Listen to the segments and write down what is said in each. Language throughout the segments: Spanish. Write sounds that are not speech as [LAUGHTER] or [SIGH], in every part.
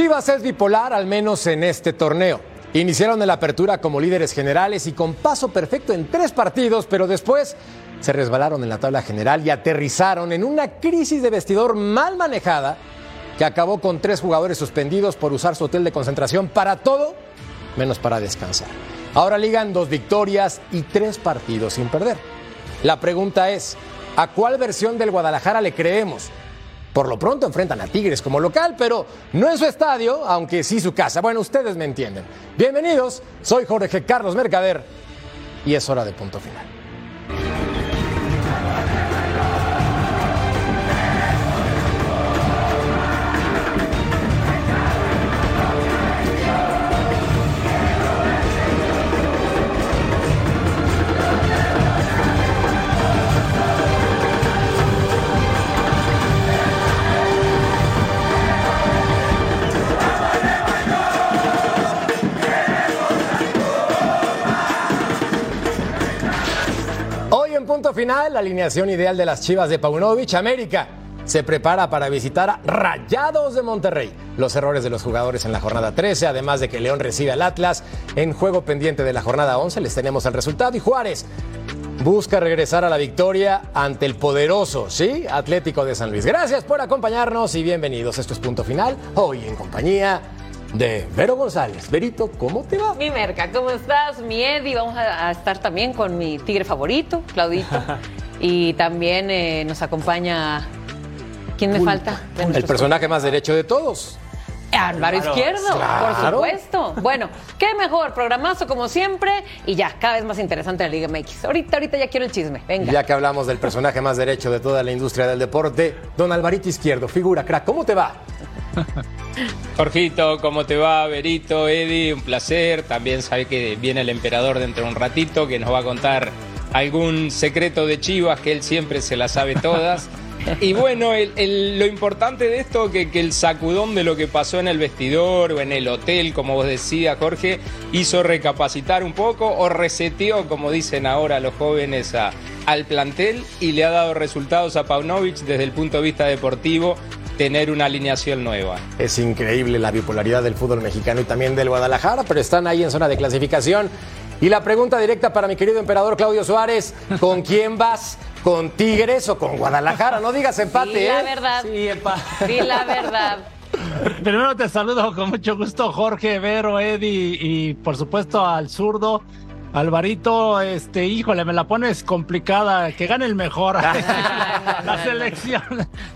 Chivas es bipolar, al menos en este torneo. Iniciaron en la apertura como líderes generales y con paso perfecto en tres partidos, pero después se resbalaron en la tabla general y aterrizaron en una crisis de vestidor mal manejada que acabó con tres jugadores suspendidos por usar su hotel de concentración para todo menos para descansar. Ahora ligan dos victorias y tres partidos sin perder. La pregunta es, ¿a cuál versión del Guadalajara le creemos? Por lo pronto enfrentan a Tigres como local, pero no en su estadio, aunque sí su casa. Bueno, ustedes me entienden. Bienvenidos, soy Jorge Carlos Mercader y es hora de punto final. Final, la alineación ideal de las Chivas de Paunovic, América se prepara para visitar a Rayados de Monterrey. Los errores de los jugadores en la jornada 13, además de que León recibe al Atlas en juego pendiente de la jornada 11, les tenemos el resultado y Juárez busca regresar a la victoria ante el poderoso, ¿sí? Atlético de San Luis. Gracias por acompañarnos y bienvenidos. Esto es punto final, hoy en compañía de Vero González. Verito, ¿cómo te va? Mi Merca, ¿cómo estás? Mi Eddie, vamos a, a estar también con mi tigre favorito, Claudito. [LAUGHS] y también eh, nos acompaña. ¿Quién me falta? El personaje más derecho de todos. Álvaro Izquierdo, Claro. por supuesto. Bueno, qué mejor, programazo como siempre y ya, cada vez más interesante la Liga MX. Ahorita, ahorita ya quiero el chisme, venga. Ya que hablamos del personaje más derecho de toda la industria del deporte, don Alvarito Izquierdo, figura, crack, ¿cómo te va? Jorgito, ¿cómo te va? Berito, Eddie, un placer. También sabe que viene el emperador dentro de un ratito que nos va a contar algún secreto de Chivas que él siempre se las sabe todas. [LAUGHS] Y bueno, lo importante de esto que, que el sacudón de lo que pasó en el vestidor o en el hotel, como vos decías, Jorge, hizo recapacitar un poco o reseteó, como dicen ahora los jóvenes, a- al plantel y le ha dado resultados a Paunovic desde el punto de vista deportivo tener una alineación nueva. Es increíble la bipolaridad del fútbol mexicano y también del Guadalajara, pero están ahí en zona de clasificación. Y la pregunta directa para mi querido emperador Claudio Suárez, ¿con quién vas? ¿Con Tigres o con Guadalajara? No digas empate, Di la ¿eh? verdad. Sí, epa. Di la verdad. Primero te saludo con mucho gusto, Jorge, Vero, Eddie y por supuesto al zurdo. Alvarito, este, híjole, me la pones complicada, que gane el mejor. [LAUGHS] la selección.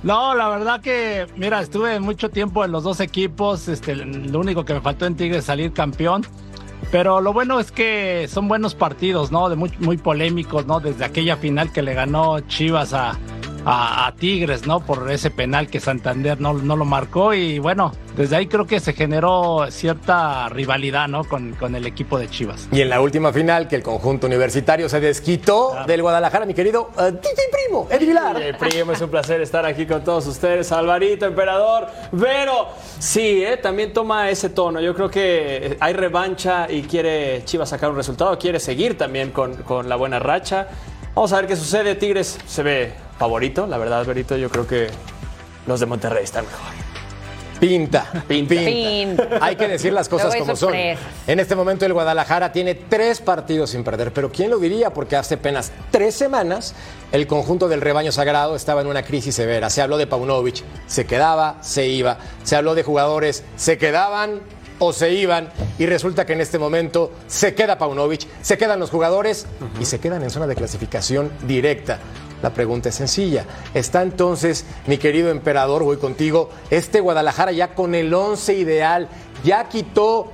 No, la verdad que, mira, estuve mucho tiempo en los dos equipos, este, lo único que me faltó en Tigres es salir campeón. Pero lo bueno es que son buenos partidos, ¿no? De muy, muy polémicos, ¿no? Desde aquella final que le ganó Chivas a, a, a Tigres, ¿no? Por ese penal que Santander no, no lo marcó. Y bueno, desde ahí creo que se generó cierta rivalidad, ¿no? Con, con el equipo de Chivas. Y en la última final, que el conjunto universitario se desquitó del Guadalajara, mi querido uh, DJ Primo, Vilar. Eh, primo, es un placer estar aquí con todos ustedes. Alvarito, emperador, Vero. Sí, eh, también toma ese tono. Yo creo que eh, hay revancha y quiere Chivas sacar un resultado. Quiere seguir también con, con la buena racha. Vamos a ver qué sucede. Tigres se ve favorito. La verdad, Verito, yo creo que los de Monterrey están mejor. Pinta, pinta. Pinta. Hay que decir las cosas como son. En este momento el Guadalajara tiene tres partidos sin perder, pero ¿quién lo diría? Porque hace apenas tres semanas el conjunto del rebaño sagrado estaba en una crisis severa. Se habló de Paunovic, se quedaba, se iba. Se habló de jugadores, se quedaban o se iban. Y resulta que en este momento se queda Paunovic, se quedan los jugadores y se quedan en zona de clasificación directa. La pregunta es sencilla. ¿Está entonces, mi querido emperador, voy contigo, este Guadalajara ya con el once ideal, ya quitó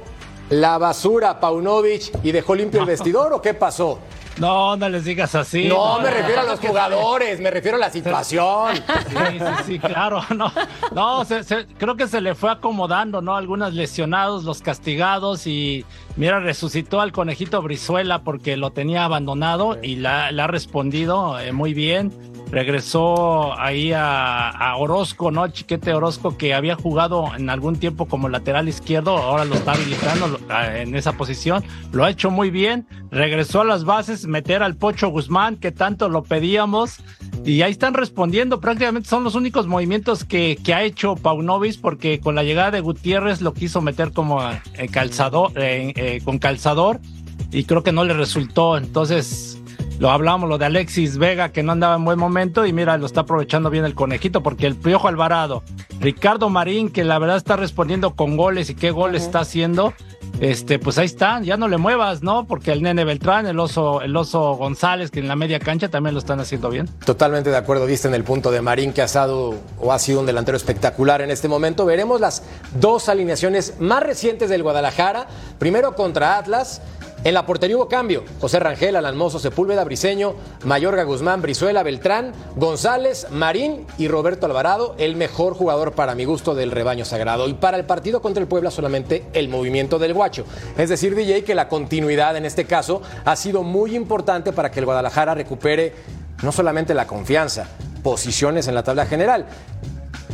la basura a Paunovic y dejó limpio el [LAUGHS] vestidor o qué pasó? No, no les digas así. No, me refiero a los jugadores, me refiero a la situación. Sí, sí, sí, claro, [LAUGHS] no, no, se- se- creo que se le fue acomodando, ¿no? Algunos lesionados, los castigados y mira, resucitó al conejito Brizuela porque lo tenía abandonado y la, la ha respondido eh, muy bien. Regresó ahí a, a Orozco, ¿no? Chiquete Orozco que había jugado en algún tiempo como lateral izquierdo, ahora lo está habilitando ah, en esa posición. Lo ha hecho muy bien. Regresó a las bases, meter al Pocho Guzmán que tanto lo pedíamos y ahí están respondiendo. Prácticamente son los únicos movimientos que, que ha hecho Paunovic, porque con la llegada de Gutiérrez lo quiso meter como eh, calzador, eh, eh, con calzador, y creo que no le resultó. Entonces, lo hablamos, lo de Alexis Vega, que no andaba en buen momento, y mira, lo está aprovechando bien el conejito, porque el Piojo Alvarado, Ricardo Marín, que la verdad está respondiendo con goles y qué goles está haciendo, este, pues ahí están, ya no le muevas, ¿no? Porque el nene Beltrán, el oso, el oso González, que en la media cancha también lo están haciendo bien. Totalmente de acuerdo, viste en el punto de Marín que ha estado o ha sido un delantero espectacular en este momento. Veremos las dos alineaciones más recientes del Guadalajara. Primero contra Atlas. En la portería hubo cambio. José Rangel, Alan Sepúlveda, Briseño, Mayorga Guzmán, Brizuela, Beltrán, González, Marín y Roberto Alvarado, el mejor jugador para mi gusto del rebaño sagrado. Y para el partido contra el Puebla solamente el movimiento del guacho. Es decir, DJ, que la continuidad en este caso ha sido muy importante para que el Guadalajara recupere no solamente la confianza, posiciones en la tabla general.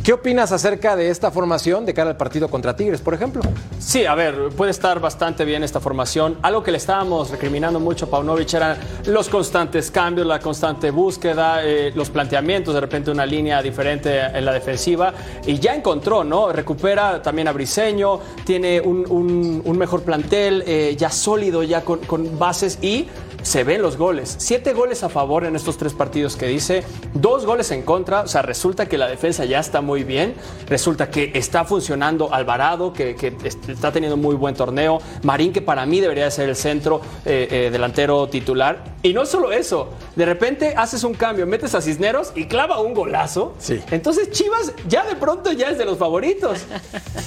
¿Qué opinas acerca de esta formación de cara al partido contra Tigres, por ejemplo? Sí, a ver, puede estar bastante bien esta formación. Algo que le estábamos recriminando mucho a Paunovic eran los constantes cambios, la constante búsqueda, eh, los planteamientos, de repente una línea diferente en la defensiva. Y ya encontró, ¿no? Recupera también a Briseño, tiene un, mejor plantel, eh, ya sólido, ya con bases y se ven los goles. Siete goles a favor en estos tres partidos que dice, dos goles en contra. O sea, resulta que la defensa ya está muy bien. Resulta que está funcionando Alvarado, que, que est- está teniendo muy buen torneo. Marín, que para mí debería ser el centro eh, eh, delantero titular. Y no solo eso, de repente haces un cambio, metes a Cisneros y clava un golazo. Sí. Entonces Chivas ya de pronto ya es de los favoritos. [LAUGHS]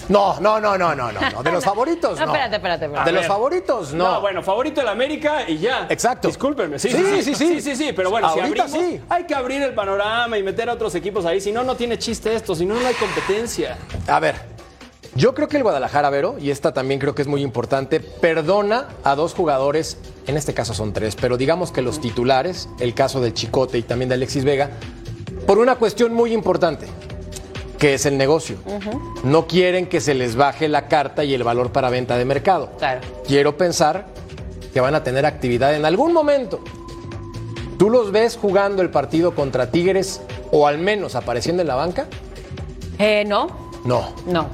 No, no, no, no, no, no. no. De los [LAUGHS] favoritos, No, no. espérate, espérate, espérate. De los favoritos, no. bueno, favorito el América y ya. Exacto. Discúlpenme. Sí, Sí, sí, sí, sí. sí. sí, sí, sí, Pero bueno, Ahorita si abrimos, sí. hay que abrir el panorama y meter a otros equipos ahí. Si no, no tiene chiste esto. Si no, no hay competencia. A ver, yo creo que el Guadalajara, Vero, y esta también creo que es muy importante, perdona a dos jugadores, en este caso son tres, pero digamos que los titulares, el caso del Chicote y también de Alexis Vega, por una cuestión muy importante, que es el negocio. No quieren que se les baje la carta y el valor para venta de mercado. Claro. Quiero pensar que van a tener actividad en algún momento. ¿Tú los ves jugando el partido contra Tigres o al menos apareciendo en la banca? Eh, no, No. no.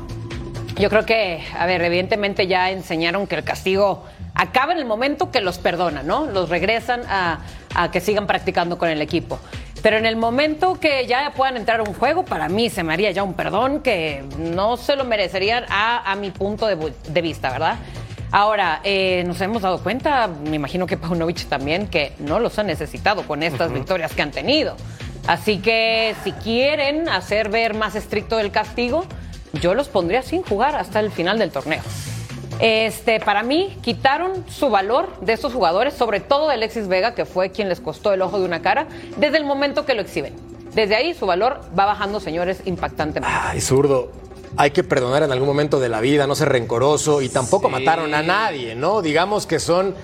Yo creo que, a ver, evidentemente ya enseñaron que el castigo acaba en el momento que los perdonan, ¿no? Los regresan a, a que sigan practicando con el equipo. Pero en el momento que ya puedan entrar a un juego, para mí se me haría ya un perdón que no se lo merecerían a, a mi punto de vista, ¿verdad? Ahora, eh, nos hemos dado cuenta, me imagino que Paunovic también, que no los ha necesitado con estas victorias que han tenido. Así que si quieren hacer ver más estricto el castigo, yo los pondría sin jugar hasta el final del torneo. Este, para mí, quitaron su valor de estos jugadores, sobre todo de Alexis Vega, que fue quien les costó el ojo de una cara, desde el momento que lo exhiben. Desde ahí su valor va bajando, señores, impactantemente. Ay, zurdo. Hay que perdonar en algún momento de la vida, no ser rencoroso y tampoco Sí. mataron a nadie, ¿no? Digamos que son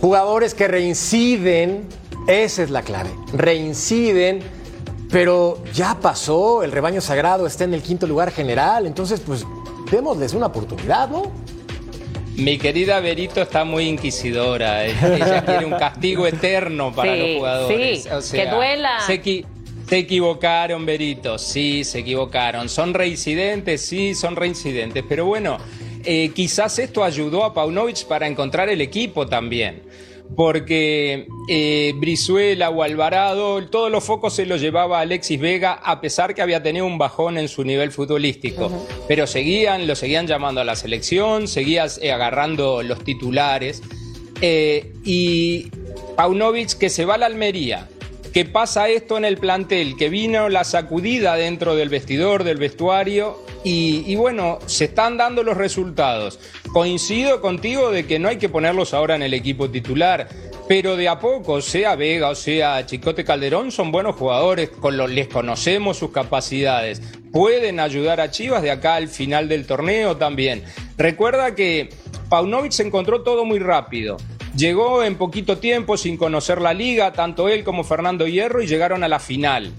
jugadores que reinciden, esa es la clave, reinciden, pero ya pasó, el rebaño sagrado está en el quinto lugar general, entonces pues démosles una oportunidad, ¿no? Mi querida Berito está muy inquisidora. Ella quiere un castigo [LAUGHS] eterno para Sí, los jugadores. sí, que duela. Se, equi- se equivocaron, Berito. Sí, se equivocaron. Son reincidentes, sí, son reincidentes. Pero bueno, eh, quizás esto ayudó a Paunovic para encontrar el equipo también. Porque eh, Brizuela o Alvarado, todos los focos se los llevaba Alexis Vega, a pesar que había tenido un bajón en su nivel futbolístico. Pero seguían, lo seguían llamando a la selección, seguías eh, agarrando los titulares. Y Paunovic que se va a la Almería, que pasa esto en el plantel, que vino la sacudida dentro del vestidor, del vestuario, y, bueno, se están dando los resultados. Coincido contigo de que no hay que ponerlos ahora en el equipo titular, pero de a poco, sea Vega o sea Chicote Calderón, son buenos jugadores, con los, les conocemos sus capacidades, pueden ayudar a Chivas de acá al final del torneo también. Recuerda que Paunovic se encontró todo muy rápido. Llegó en poquito tiempo sin conocer la liga, tanto él como Fernando Hierro, y llegaron a la final.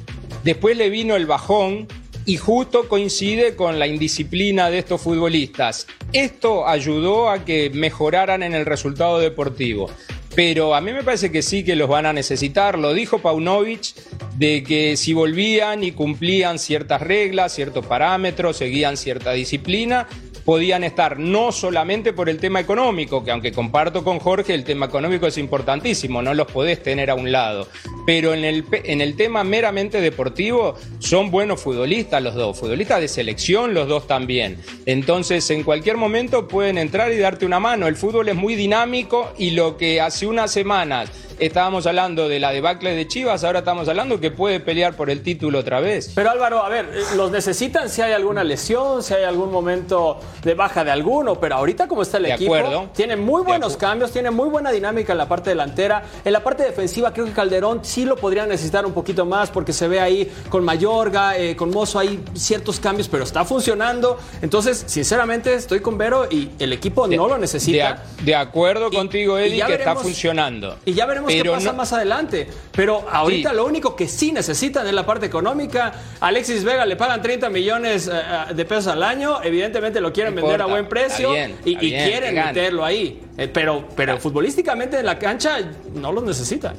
Después le vino el bajón y justo coincide con la indisciplina de estos futbolistas. Esto ayudó a que mejoraran en el resultado deportivo. pero a mí me parece que sí que los van a necesitar. Lo dijo Paunovic de que si volvían y cumplían ciertas reglas, ciertos parámetros, seguían cierta disciplina, podían estar no solamente por el tema económico, que aunque comparto con Jorge, el tema económico es importantísimo, no los podés tener a un lado, pero en el, en el tema meramente deportivo son buenos futbolistas los dos, futbolistas de selección los dos también. Entonces en cualquier momento pueden entrar y darte una mano. El fútbol es muy dinámico y lo que hace unas semanas estábamos hablando de la debacle de Chivas, ahora estamos hablando que puede pelear por el título otra vez. Pero Álvaro, a ver, los necesitan si hay alguna lesión, si hay algún momento de baja de alguno, pero ahorita como está el De equipo, acuerdo. tiene muy buenos cambios, tiene muy buena dinámica en la parte delantera. En la parte defensiva creo que Calderón sí lo podría necesitar un poquito más porque se ve ahí con Mayorga, eh, con Mozo hay ciertos cambios, pero está funcionando. Entonces, sinceramente, estoy con Vero y el equipo no lo necesita. de acuerdo Y- contigo, Eddie, que está funcionando. Y ya veremos qué pasa no- más adelante. Pero ahorita Sí. lo único que sí necesitan es la parte económica. Alexis Vega le pagan 30 millones eh, de pesos al año. Evidentemente lo quieren vender a buen precio está bien, y, está y bien, quieren meterlo ahí. Eh, pero pero futbolísticamente en la cancha no los necesitan.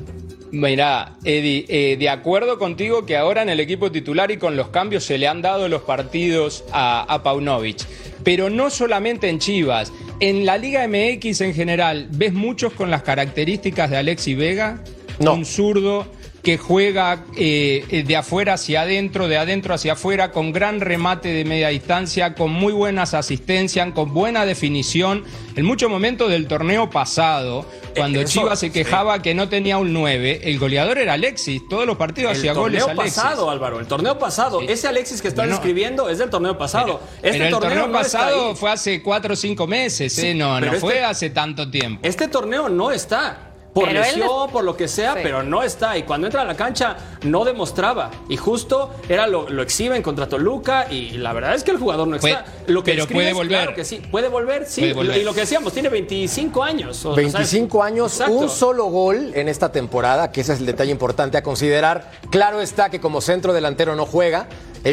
Mira, Eddie, eh, de acuerdo contigo que ahora en el equipo titular y con los cambios se le han dado los partidos a, a Paunovic. Pero no solamente en Chivas, en la Liga MX en general, ¿ves muchos con las características de Alexis Vega? No. Un zurdo que juega eh, eh, de afuera hacia adentro, de adentro hacia afuera, con gran remate de media distancia, con muy buenas asistencias, con buena definición. En muchos momentos del torneo pasado, cuando eso, Chivas se quejaba que no tenía un 9, el goleador era Alexis. Todos los partidos El hacía goles torneo pasado, Álvaro, el torneo pasado. Sí. Ese Alexis que estás Bueno, describiendo es del torneo pasado. este Pero el torneo, no pasado fue hace 4 o 5 meses, Sí, ¿eh? no, no este- fue hace tanto tiempo. Este torneo no está. Por Pero lesión, no- por lo que sea, Sí. pero no está. Y cuando entra a la cancha no demostraba. Y justo era lo, lo exhiben contra Toluca y la verdad es que el jugador no Puede- está. Lo que pero describes, puede volver. claro que sí. Puede volver, sí. Puede volver. Y lo que decíamos, tiene 25 años. O sea, 25 años, exacto. un solo gol en esta temporada, que ese es el detalle importante a considerar. Claro está que como centro delantero no juega.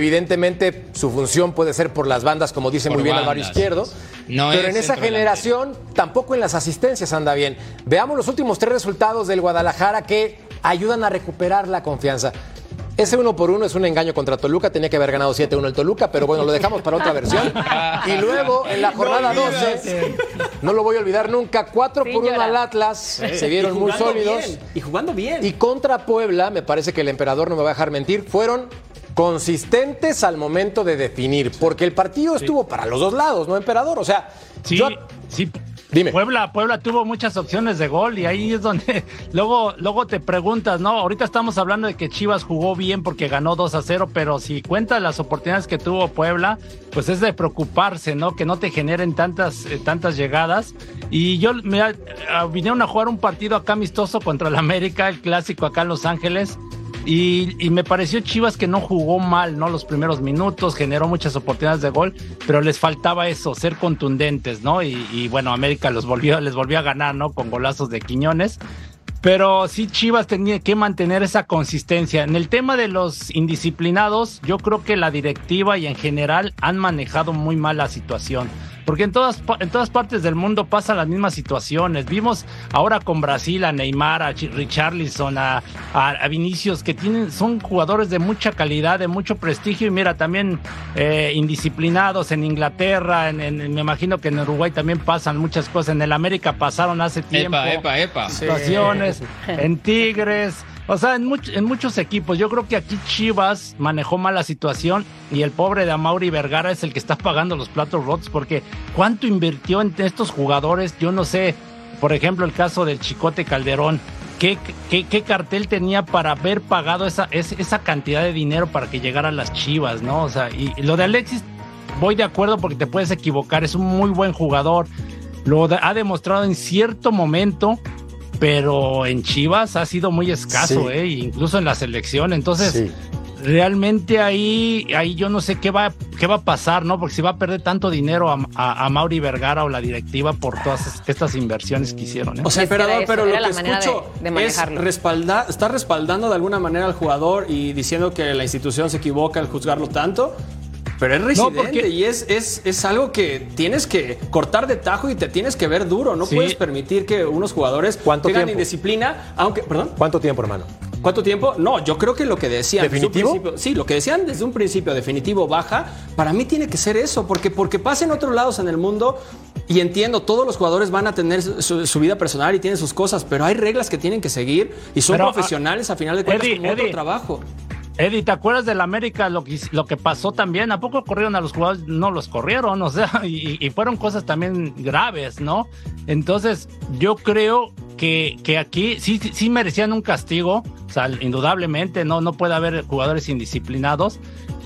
Evidentemente su función puede ser por las bandas, como dice Por muy bien bandas. Álvaro Izquierdo. No pero es en esa generación tampoco en las asistencias anda bien. Veamos los últimos tres resultados del Guadalajara que ayudan a recuperar la confianza. Ese uno por uno es un engaño contra Toluca, tenía que haber ganado 7-1 el Toluca, pero bueno, lo dejamos para otra versión. [LAUGHS] Y luego en la jornada 12, no lo voy a olvidar nunca, 4 Sin por 1 llorar. al Atlas, se vieron muy sólidos. bien, y jugando bien. Y contra Puebla, me parece que el emperador no me va a dejar mentir, fueron consistentes al momento de definir, porque el partido estuvo para los dos lados, ¿no, emperador? O sea, Sí, yo- sí. Dime. Puebla, Puebla tuvo muchas opciones de gol y ahí es donde [LAUGHS] luego, luego te preguntas, ¿no? Ahorita estamos hablando de que Chivas jugó bien porque ganó 2 a 0, pero si cuentas las oportunidades que tuvo Puebla, pues es de preocuparse, ¿no? Que no te generen tantas, eh, tantas llegadas. Y yo, mira, ah, vinieron a jugar un partido acá amistoso contra el América, el clásico acá en Los Ángeles. Y, me pareció Chivas que no jugó mal, ¿no? Los primeros minutos, generó muchas oportunidades de gol, pero les faltaba eso, ser contundentes, ¿no? Y, y bueno, América los volvió, les volvió a ganar, ¿no? Con golazos de Quiñones. Pero sí, Chivas tenía que mantener esa consistencia. En el tema de los indisciplinados, yo creo que la directiva y en general han manejado muy mal la situación. Porque en todas, en todas partes del mundo pasan las mismas situaciones. Vimos ahora con Brasil a Neymar, a Chi- Richarlison, a, a, a Vinicius, que tienen, son jugadores de mucha calidad, de mucho prestigio. Y mira, también eh, indisciplinados en Inglaterra, en, en- me imagino que en Uruguay también pasan muchas cosas. En el América pasaron hace tiempo Epa, epa, epa. situaciones, [LAUGHS] en Tigres, o sea, en, much- en muchos equipos. Yo creo que aquí Chivas manejó mal la situación y el pobre de Amauri Vergara es el que está pagando los platos rotos porque cuánto invirtió en estos jugadores, yo no sé, por ejemplo, el caso del Chicote Calderón. ¿Qué, qué, qué cartel tenía para haber pagado esa, es- esa cantidad de dinero para que llegara a las Chivas, no? O sea, y, lo de Alexis, voy de acuerdo porque te puedes equivocar, es un muy buen jugador, lo ha demostrado en cierto momento, pero en Chivas ha sido muy escaso, Sí. ¿eh? incluso en la selección. Entonces, Sí. realmente ahí, ahí yo no sé qué va, qué va a pasar, ¿no? Porque si va a perder tanto dinero a, a, a Mauri Vergara o la directiva por todas estas inversiones que hicieron. ¿eh? O sea, Es que era emperador, pero lo que manera de- escucho de es respaldar, está respaldando de alguna manera al jugador y diciendo que la institución se equivoca al juzgarlo tanto. Pero es residente porque- y es, es, es algo que tienes que cortar de tajo y te tienes que ver duro. No Sí. puedes permitir que unos jugadores ¿Cuánto tengan tiempo? indisciplina, aunque, perdón. ¿Cuánto tiempo, hermano? ¿Cuánto tiempo? No, yo creo que lo que decían desde un ¿Definitivo? principio- sí, lo que decían desde un principio, definitivo baja, para mí tiene que ser eso, porque porque pasa en otros lados en el mundo y entiendo, todos los jugadores van a tener su, su vida personal y tienen sus cosas, pero hay reglas que tienen que seguir y son Pero, ah, profesionales a final de cuentas Eddie, como otro Eddie. trabajo. Eddie, ¿te acuerdas del América lo que, pasó también? ¿A poco corrieron a los jugadores? No los corrieron, o sea, [LAUGHS] y, y fueron cosas también graves, ¿no? Entonces, yo creo que, que aquí sí, sí- sí merecían un castigo, o sea, indudablemente, no, no puede haber jugadores indisciplinados,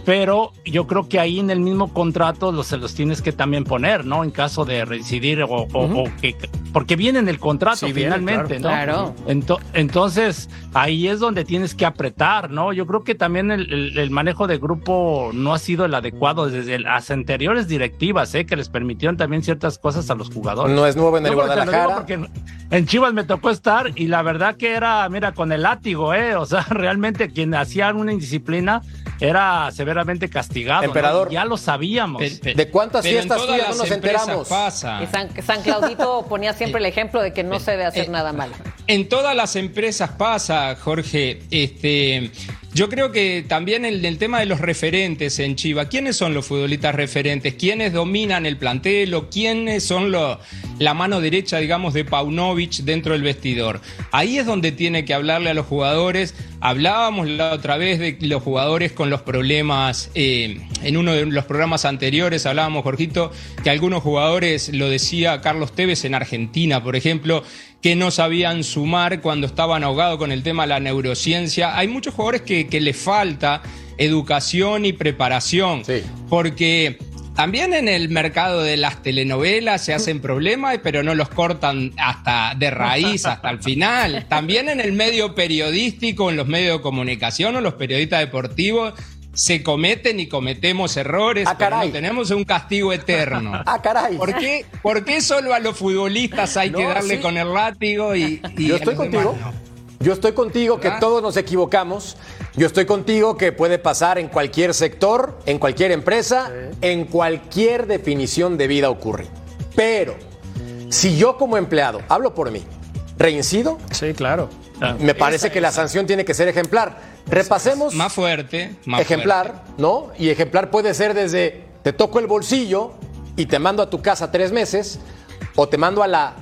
pero yo creo que ahí en el mismo contrato los, se los tienes que también poner, ¿no? En caso de reincidir o, o- o que... Porque viene en el contrato Sí, viene, finalmente, ¿no? claro. Ento- entonces, ahí es donde tienes que apretar, ¿no? Yo creo que también el, el- el manejo de grupo no ha sido el adecuado desde las anteriores directivas, ¿eh? Que les permitieron también ciertas cosas a los jugadores. No es nuevo en el No, Guadalajara. porque en, en Chivas me tocó estar y la verdad que era, mira, con el látigo, ¿eh? O sea, [LAUGHS] realmente quien hacía una indisciplina era severamente castigado. ¿no? Emperador. Ya lo sabíamos. Pe- pe- ¿De cuántas pero en fiestas tuyas no las nos empresas enteramos? Pasa. Y San, San Claudito [LAUGHS] ponía siempre el ejemplo de que no se debe hacer eh, nada malo. En todas las empresas pasa, Jorge. Este, yo creo que también el, el tema de los referentes en Chiva. ¿Quiénes son los futbolistas referentes? ¿Quiénes dominan el plantel o quiénes son la mano derecha, digamos, de Paunovic dentro del vestidor? Ahí es donde tiene que hablarle a los jugadores. Hablábamos la otra vez de los jugadores con los problemas. eh, en uno de los programas anteriores hablábamos, Jorgito, que algunos jugadores, lo decía Carlos Tevez en Argentina, por ejemplo, que no sabían sumar cuando estaban ahogados con el tema de la neurociencia. Hay muchos jugadores que, que les falta educación y preparación. Sí. Porque también en el mercado de las telenovelas se hacen problemas, pero no los cortan hasta de raíz, hasta el final. También en el medio periodístico, en los medios de comunicación o los periodistas deportivos. Se cometen y cometemos errores, Ah, pero no tenemos un castigo eterno. [LAUGHS] Ah, caray. ¿Por qué, por qué solo a los futbolistas hay que darle sí. con el látigo y, y Yo estoy contigo. demás no? Yo estoy contigo que ¿Verdad? todos nos equivocamos. Yo estoy contigo que puede pasar en cualquier sector, en cualquier empresa, en cualquier definición de vida ocurre. Pero si yo como empleado, hablo por mí, reincido, Sí, claro. Me parece que la sanción tiene que ser ejemplar. Repasemos Más fuerte, más ejemplar, fuerte. ¿no? Y ejemplar puede ser desde te toco el bolsillo y te mando a tu casa tres meses o te mando a la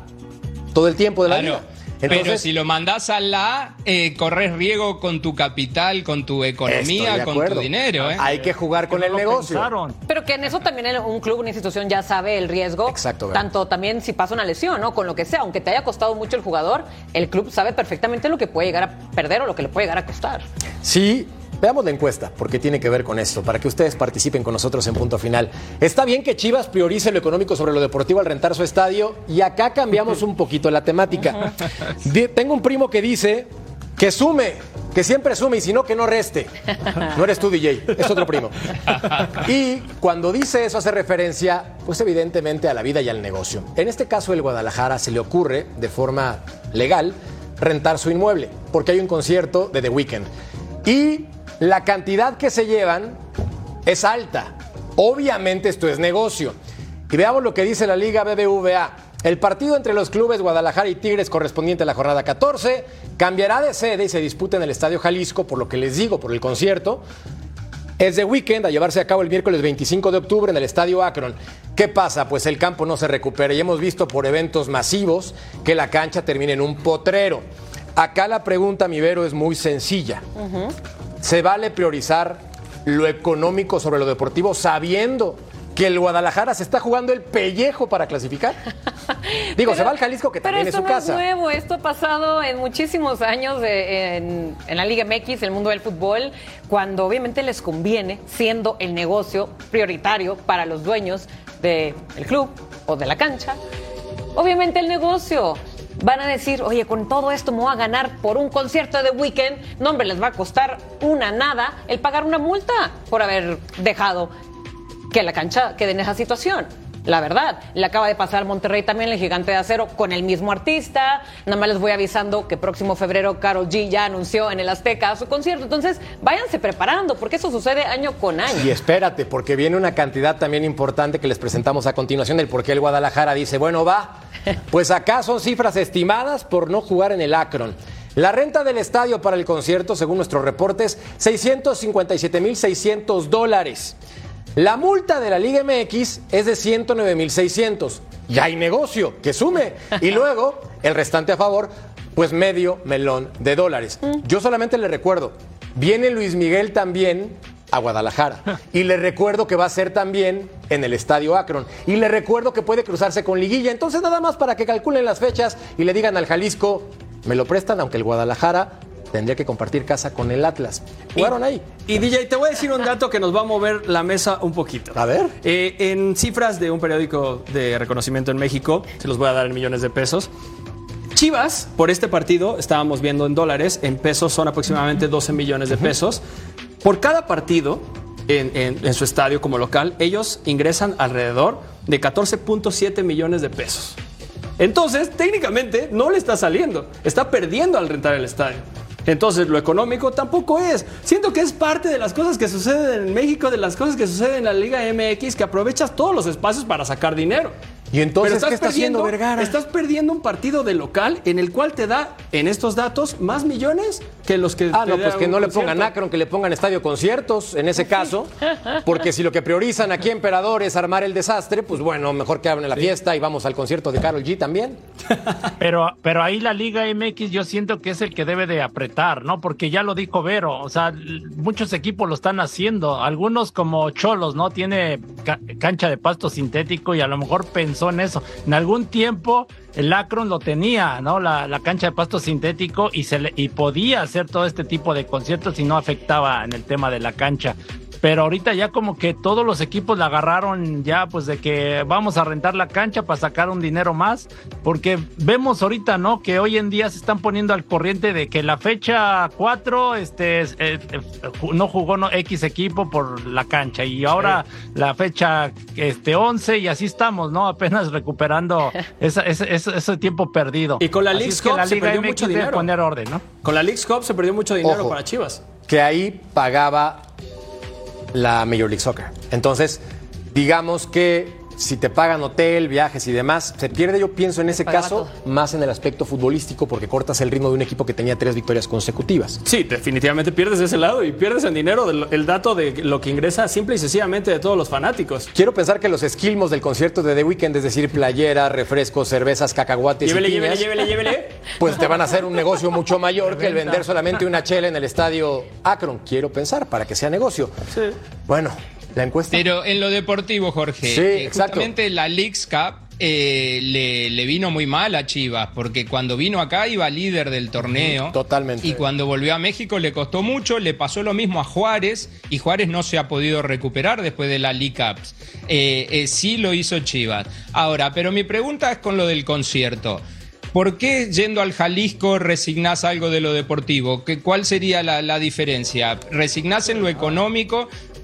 todo el tiempo de la Claro. vida. Entonces, si lo mandás a la, eh, corres riesgo con tu capital, con tu economía, con tu dinero. ¿eh? Hay que jugar con No el lo negocio. pensaron. Pero que en eso también un club, una institución ya sabe el riesgo. Exacto. Tanto también si pasa una lesión, ¿no? Con lo que sea, aunque te haya costado mucho el jugador, el club sabe perfectamente lo que puede llegar a perder o lo que le puede llegar a costar. Sí, veamos la encuesta, porque tiene que ver con esto, para que ustedes participen con nosotros en punto final. Está bien que Chivas priorice lo económico sobre lo deportivo al rentar su estadio, y acá cambiamos un poquito la temática. Tengo un primo que dice que sume, que siempre sume, y si no, que no reste. No eres tú, DJ, es otro primo. Y cuando dice eso hace referencia, pues evidentemente a la vida y al negocio. En este caso, el Guadalajara se le ocurre, de forma legal, rentar su inmueble, porque hay un concierto de The Weeknd. Y la cantidad que se llevan es alta. Obviamente esto es negocio. Y veamos lo que dice la Liga BBVA. El partido entre los clubes Guadalajara y Tigres correspondiente a la jornada 14 cambiará de sede y se disputa en el Estadio Jalisco, por lo que les digo, por el concierto. Es de weekend a llevarse a cabo el miércoles 25 de octubre en el Estadio Akron. ¿Qué pasa? Pues el campo no se recupera y hemos visto por eventos masivos que la cancha termina en un potrero. Acá la pregunta, mi Vero, es muy sencilla. ¿Se vale priorizar lo económico sobre lo deportivo sabiendo que el Guadalajara se está jugando el pellejo para clasificar? [LAUGHS] Digo, se Pero- va al Jalisco que pero también es esto su no casa. es nuevo, esto ha pasado en muchísimos años de- en, en la Liga MX, el mundo del fútbol, cuando obviamente les conviene, siendo el negocio prioritario para los dueños del club o de la cancha, obviamente el negocio. Van a decir, oye, con todo esto me voy a ganar por un concierto de weekend. No, hombre, les va a costar una nada el pagar una multa por haber dejado que la cancha quede en esa situación. La verdad, le acaba de pasar al Monterrey también el gigante de acero con el mismo artista. Nada más les voy avisando que próximo febrero Carol G ya anunció en el Azteca su concierto. Entonces, váyanse preparando, porque eso sucede año con año. Y espérate, porque viene una cantidad también importante que les presentamos a continuación del por qué el Guadalajara dice, bueno, va, [LAUGHS] pues acá son cifras estimadas por no jugar en el Akron. La renta del estadio para el concierto, según nuestros reportes, 657.600 dólares. La multa de la Liga MX es de 109.600. Ya hay negocio, que sume. Y [LAUGHS] luego, el restante a favor, pues medio melón de dólares. Yo solamente le recuerdo, viene Luis Miguel también a Guadalajara. [LAUGHS] Y le recuerdo que va a ser también en el Estadio Akron. Y le recuerdo que puede cruzarse con Liguilla. Entonces, nada más para que calculen las fechas y le digan al Jalisco, me lo prestan, aunque el Guadalajara tendría que compartir casa con el Atlas. Jugaron ahí. Y DJ, te voy a decir un dato que nos va a mover la mesa un poquito. A ver. Eh, en cifras de un periódico de reconocimiento en México, se los voy a dar en millones de pesos. Chivas, por este partido, estábamos viendo en dólares, en pesos son aproximadamente 12 millones de pesos. Por cada partido en, en- en su estadio como local, ellos ingresan alrededor de 14.7 millones de pesos. Entonces, técnicamente, no le está saliendo. Está perdiendo al rentar el estadio. Entonces, lo económico tampoco es. Siento que es parte de las cosas que suceden en México, de las cosas que suceden en la Liga MX, que aprovechas todos los espacios para sacar dinero. ¿Y entonces Pero qué está haciendo Vergara? Estás perdiendo un partido de local en el cual te da, en estos datos, más millones que los que Ah, no, pues que no le concierto. pongan Akron, que le pongan estadio conciertos, en ese caso. Porque si lo que priorizan aquí, Emperador, es armar el desastre, pues bueno, mejor que abren la fiesta y vamos al concierto de Carol G también. [LAUGHS] Pero, pero ahí la Liga MX yo siento que es el que debe de apretar, ¿no? Porque ya lo dijo Vero, o sea, muchos equipos lo están haciendo, algunos como Cholos, ¿no? Tiene ca- cancha de pasto sintético y a lo mejor pensó en eso. En algún tiempo el Akron lo tenía, ¿no? La, la cancha de pasto sintético y, se le- y podía hacer todo este tipo de conciertos y no afectaba en el tema de la cancha. Pero ahorita ya como que todos los equipos la agarraron ya pues de que vamos a rentar la cancha para sacar un dinero más, porque vemos ahorita, ¿no? Que hoy en día se están poniendo al corriente de que la fecha 4 este es- eh, eh, no jugó no, X equipo por la cancha y ahora la fecha este 11 y así estamos, ¿no? Apenas recuperando [LAUGHS] esa- ese, tiempo perdido. Y con la que Cup la se Liga perdió MX mucho dinero. poner orden, ¿no? Con la Leagues Cup se perdió mucho dinero Ojo. para Chivas. que ahí pagaba la Major League Soccer. Entonces, digamos que si te pagan hotel, viajes y demás, se pierde, yo pienso en ese caso, más en el aspecto futbolístico porque cortas el ritmo de un equipo que tenía tres victorias consecutivas. Sí, definitivamente pierdes de ese lado y pierdes en dinero del- el dato de lo que ingresa simple y sencillamente de todos los fanáticos. Quiero pensar que los esquilmos del concierto de The Weeknd, es decir, playera, refrescos, cervezas, cacahuates Llévele, y llévele, piñas, llévele, llévele. [LAUGHS] pues te van a hacer un negocio mucho mayor que el vender solamente una chela en el estadio Akron. Quiero pensar, para que sea negocio. Bueno, la encuesta. Pero en lo deportivo, Jorge, Sí, eh, exacto. justamente la Leagues Cup eh, le, le vino muy mal a Chivas, porque cuando vino acá iba líder del torneo. totalmente. Y cuando volvió a México le costó mucho, le pasó lo mismo a Juárez, y Juárez no se ha podido recuperar después de la League Cups. Eh, eh, sí lo hizo Chivas. Ahora, pero mi pregunta es con lo del concierto. ¿Por qué yendo al Jalisco resignás algo de lo deportivo? ¿Qué, ¿Cuál sería la, la diferencia? ¿Resignás en lo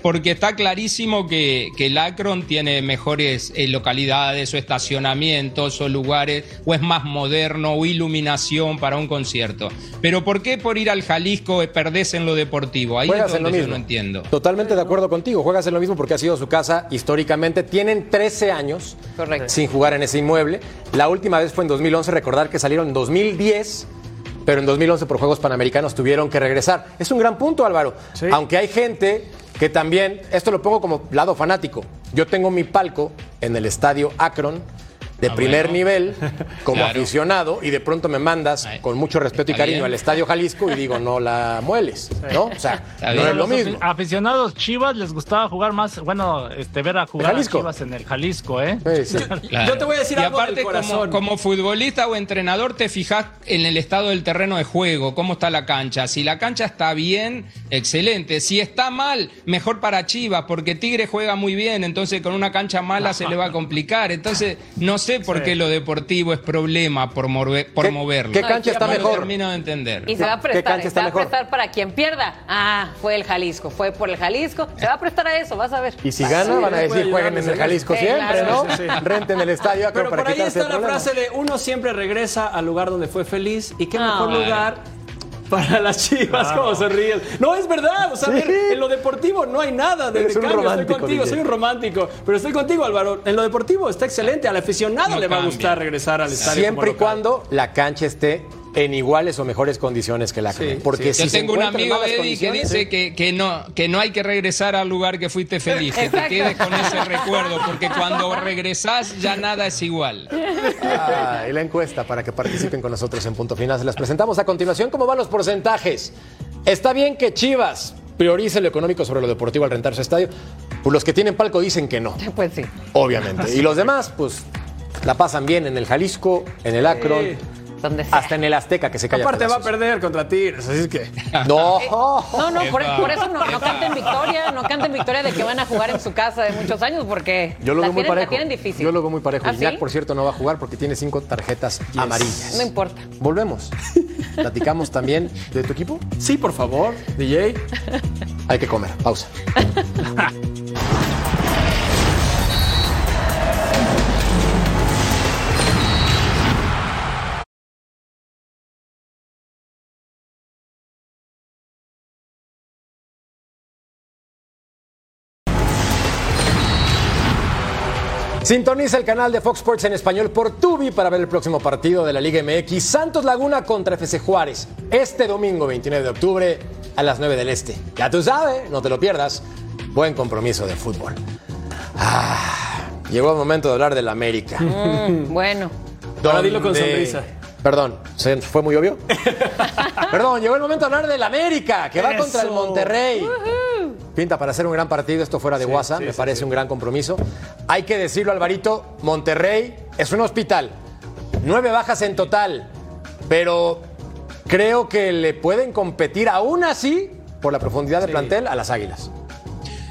Porque está clarísimo que, que el Akron tiene mejores eh, localidades o estacionamientos o lugares, o es más moderno o iluminación para un concierto. Pero ¿por qué por ir al Jalisco eh, perdés en lo deportivo? Ahí es Juegas en lo donde yo mismo. no entiendo. Totalmente de acuerdo contigo. Juegas en lo mismo porque ha sido su casa históricamente. Tienen 13 años Correcto. sin jugar en ese inmueble. La última vez fue en 2011. Recordar que salieron en 2010. Pero en 2011 por Juegos Panamericanos tuvieron que regresar. Es un gran punto, Álvaro. Aunque hay gente que también, esto lo pongo como lado fanático. Yo tengo mi palco en el estadio Akron de Ah, primer bueno. nivel [LAUGHS] como Claro. aficionado y de pronto me mandas Ay, con mucho respeto y cariño bien. al estadio Jalisco y digo, no la mueles, ¿no? O sea, Está no bien. es lo los mismo. afi- aficionados Chivas les gustaba jugar más, bueno, este ver a jugar a Jalisco? Chivas en el Jalisco, ¿eh? Sí, sí. Claro. Yo te voy a decir y algo aparte, del corazón. Como, como futbolista o entrenador, te fijas en el estado del terreno de juego, cómo está la cancha. Si la cancha está bien, excelente. Si está mal, mejor para Chivas, porque Tigre juega muy bien, entonces con una cancha mala se le va a complicar. Entonces, no sé sé por qué lo deportivo es problema por, por ¿Qué- moverlo. qué cancha está No lo mejor? termino de entender. Y se va a ¿Qué prestar, cancha se está va a mejor? prestar para quien pierda. Ah, fue el Jalisco, fue por el Jalisco. Se va a prestar a eso, vas a ver. Y si gana, van a decir, jueguen en el. Jalisco Sí, siempre, claro. ¿no? Sí, sí, sí. Renten el estadio acá Pero para por ahí está el la problema. frase de uno siempre regresa al lugar donde fue feliz y qué Ah. mejor Claro. lugar para las chivas, como se ríen. No, es verdad, o sea, a ver, en lo deportivo no hay nada de Eres un cambio, estoy romántico, contigo, DJ. soy un romántico, pero estoy contigo, Álvaro. En lo deportivo está excelente, al aficionado No le va a gustar regresar al estadio. Siempre y como local. cuando la cancha esté en iguales o mejores condiciones que la Sí. Porque sí. si Yo se tengo un amigo, Eddie, que dice que, que no, que no hay que regresar al lugar que fuiste feliz, que te quedes con ese [LAUGHS] recuerdo, porque cuando regresás ya nada es igual. Ah, y la encuesta para que participen con nosotros en punto final. Se las presentamos a continuación. ¿Cómo van los porcentajes? Está bien que Chivas priorice lo económico sobre lo deportivo al rentar su estadio. Pues los que tienen palco dicen que no, [LAUGHS] Pues sí. obviamente. Y los demás, pues, la pasan bien en el Jalisco, en el Akron, Donde sea. hasta en el Azteca que se calla. Aparte va a perder contra Tigres, así es que... No. [LAUGHS] No, no, por, eso no, no canten victoria, no canten victoria de que van a jugar en su casa de muchos años, porque Yo lo la veo muy tienen, la parejo. tienen difícil. Yo lo veo muy parejo. ¿Ah, Iñak, sí? por cierto, no va a jugar porque tiene cinco tarjetas amarillas. No importa. Volvemos. [LAUGHS] Platicamos también de tu equipo. Sí, por favor, DJ. Hay que comer. Pausa. [LAUGHS] Sintoniza el canal de Fox Sports en español por Tubi para ver el próximo partido de la Liga MX. Santos Laguna contra FC Juárez. Este domingo 29 de octubre a las 9 del Este. Ya tú sabes, no te lo pierdas. Buen compromiso de fútbol. Ah, llegó el momento de hablar del América. Mm, bueno. Ahora dilo con sonrisa. Perdón, ¿se fue muy obvio? [LAUGHS] Perdón, llegó el momento de hablar del América, que va contra el Monterrey. Pinta para hacer un gran partido, esto fuera de WhatsApp, sí, me sí, parece sí. un gran compromiso. Hay que decirlo, Alvarito, Monterrey es un hospital. Nueve bajas en total, pero creo que le pueden competir aún así, por la profundidad de plantel, a las Águilas.